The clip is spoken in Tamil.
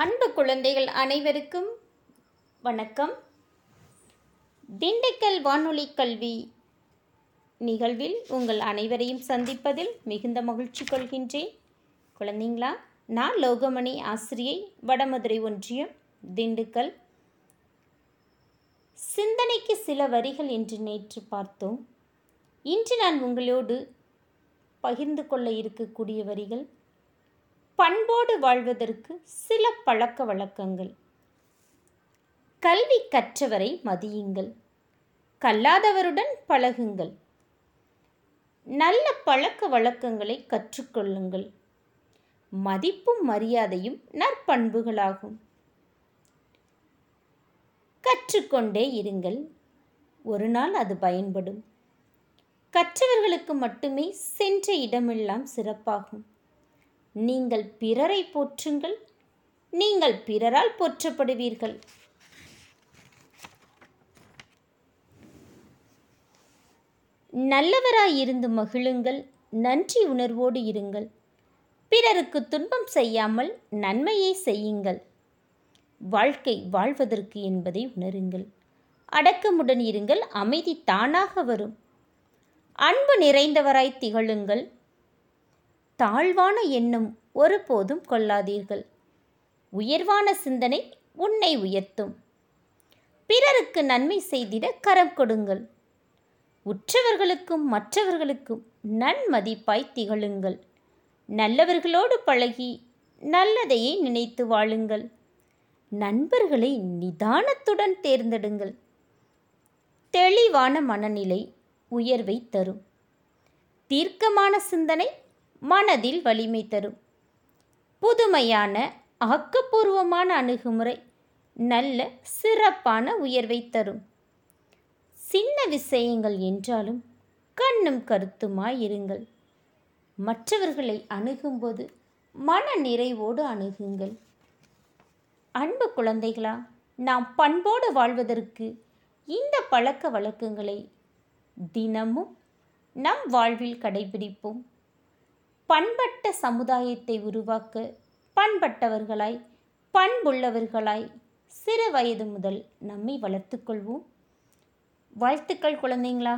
அன்பு குழந்தைகள் அனைவருக்கும் வணக்கம். திண்டுக்கல் வானொலி கல்வி நிகழ்வில் உங்கள் அனைவரையும் சந்திப்பதில் மிகுந்த மகிழ்ச்சி கொள்கின்றேன். குழந்தைங்களா நான் லோகமணி ஆசிரியை வடமதுரை ஒன்றியம் திண்டுக்கல். சிந்தனைக்கு சில வரிகள் என்று நேற்று பார்த்தோம். இன்று நான் உங்களோடு பகிர்ந்து கொள்ள இருக்கக்கூடிய வரிகள் பண்போடு வாழ்வதற்கு சில பழக்க வழக்கங்கள். கல்வி கற்றவரை மதியுங்கள். கல்லாதவருடன் பழகுங்கள். நல்ல பழக்க வழக்கங்களை கற்றுக்கொள்ளுங்கள். மதிப்பும் மரியாதையும் நற்பண்புகளாகும். கற்றுக்கொண்டே இருங்கள். ஒரு நாள் அது பயன்படும். கற்றவர்களுக்கு மட்டுமே சென்ற இடமெல்லாம் சிறப்பாகும். நீங்கள் பிறரை போற்றுங்கள் நீங்கள் பிறரால் போற்றப்படுவீர்கள். நல்லவராயிருந்து மகிழுங்கள் நன்றி உணர்வோடு இருங்கள். பிறருக்கு துன்பம் செய்யாமல் நன்மையை செய்யுங்கள். வாழ்க்கை வாழ்வதற்கு என்பதை உணருங்கள். அடக்கமுடன் இருங்கள் அமைதி தானாக வரும். அன்பு நிறைந்தவராய் திகழுங்கள். தாழ்வான எண்ணம் ஒருபோதும் கொள்ளாதீர்கள். உயர்வான சிந்தனை உன்னை உயர்த்தும். பிறருக்கு நன்மை செய்திட கரம் கொடுங்கள். உற்றவர்களுக்கும் மற்றவர்களுக்கும் நன்மதிப்பாய் திகழுங்கள். நல்லவர்களோடு பழகி நல்லதையே நினைத்து வாழுங்கள். நண்பர்களை நிதானத்துடன் தேர்ந்தெடுங்கள். தெளிவான மனநிலை உயர்வை தரும். தீர்க்கமான சிந்தனை மனதில் வலிமை தரும். புதுமையான ஆக்கப்பூர்வமான அணுகுமுறை நல்ல சிறப்பான உயர்வை தரும். சின்ன விஷயங்கள் என்றாலும் கண்ணும் கருத்துமாய் இருங்கள். மற்றவர்களை அணுகும்போது மன நிறைவோடு அணுகுங்கள். அன்பு குழந்தைகளா நாம் பண்போடு வாழ்வதற்கு இந்த பழக்க வழக்கங்களை தினமும் நம் வாழ்வில் கடைபிடிப்போம். பண்பட்ட சமுதாயத்தை உருவாக்க பண்பட்டவர்களாய் பண்புள்ளவர்களாய் சிறு வயது முதல் நம்மை வளர்த்துக்கொள்வோம் வாழ்த்துக்கள் குழந்தைங்களா?